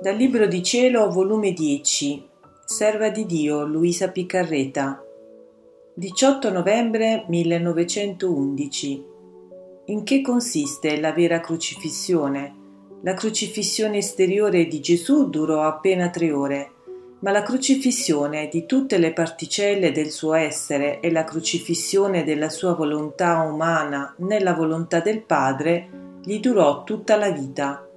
Dal Libro di Cielo, volume 10, Serva di Dio Luisa Piccarreta, 18 novembre 1911. In che consiste la vera crocifissione? La crocifissione esteriore di Gesù durò appena tre ore, ma la crocifissione di tutte le particelle del suo essere e la crocifissione della sua volontà umana nella volontà del Padre gli durò tutta la vita.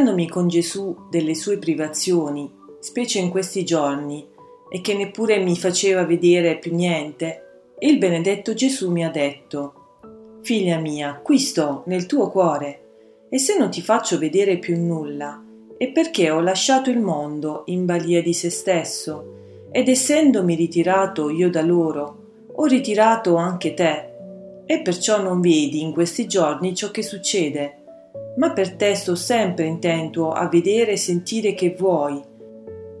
Rendendomi con Gesù delle sue privazioni, specie in questi giorni, e che neppure mi faceva vedere più niente, il benedetto Gesù mi ha detto Figlia mia, qui sto, nel tuo cuore, e se non ti faccio vedere più nulla, è perché ho lasciato il mondo in balia di se stesso, ed essendomi ritirato io da loro, ho ritirato anche te, e perciò non vedi in questi giorni ciò che succede. Ma per te sto sempre intento a vedere e sentire che vuoi.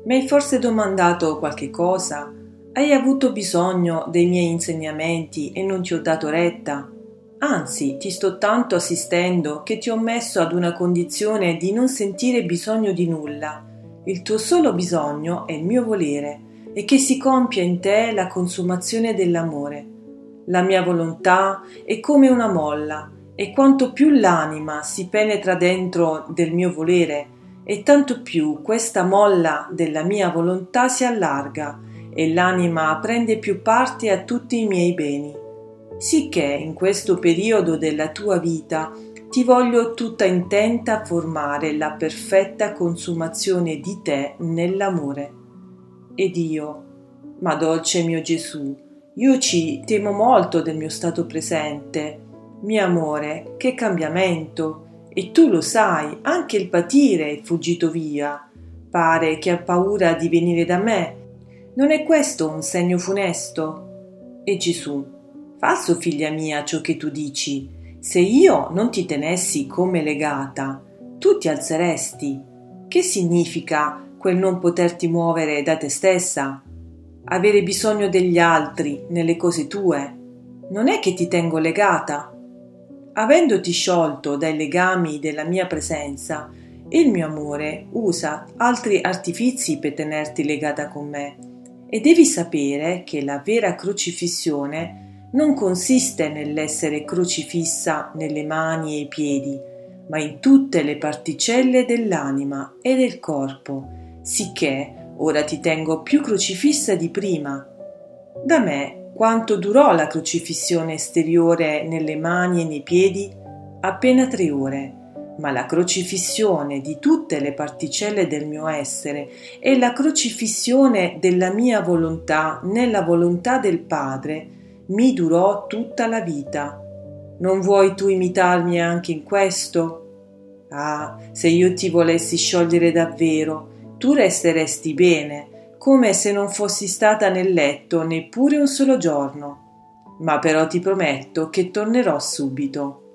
Mi hai forse domandato qualche cosa? Hai avuto bisogno dei miei insegnamenti e non ti ho dato retta? Anzi, ti sto tanto assistendo che ti ho messo ad una condizione di non sentire bisogno di nulla. Il tuo solo bisogno è il mio volere e che si compia in te la consumazione dell'amore. La mia volontà è come una molla e quanto più l'anima si penetra dentro del mio volere e tanto più questa molla della mia volontà si allarga e l'anima prende più parte a tutti i miei beni sicché in questo periodo della tua vita ti voglio tutta intenta a formare la perfetta consumazione di te nell'amore. Ed io, ma dolce mio Gesù, io ci temo molto del mio stato presente. Mio amore, che cambiamento! E tu lo sai, anche il patire è fuggito via. Pare che ha paura di venire da me. Non è questo un segno funesto? E Gesù, Falso, figlia mia, ciò che tu dici. Se io non ti tenessi come legata, tu ti alzeresti. Che significa quel non poterti muovere da te stessa? Avere bisogno degli altri nelle cose tue? Non è che ti tengo legata. Avendoti sciolto dai legami della mia presenza, il mio amore usa altri artifici per tenerti legata con me. E devi sapere che la vera crocifissione non consiste nell'essere crocifissa nelle mani e i piedi, ma in tutte le particelle dell'anima e del corpo, sicché ora ti tengo più crocifissa di prima. Da me quanto durò la crocifissione esteriore nelle mani e nei piedi? Appena tre ore, ma la crocifissione di tutte le particelle del mio essere e la crocifissione della mia volontà nella volontà del Padre mi durò tutta la vita. Non vuoi tu imitarmi anche in questo? Ah, se io ti volessi sciogliere davvero, tu resteresti bene, come se non fossi stata nel letto neppure un solo giorno. Ma però ti prometto che tornerò subito.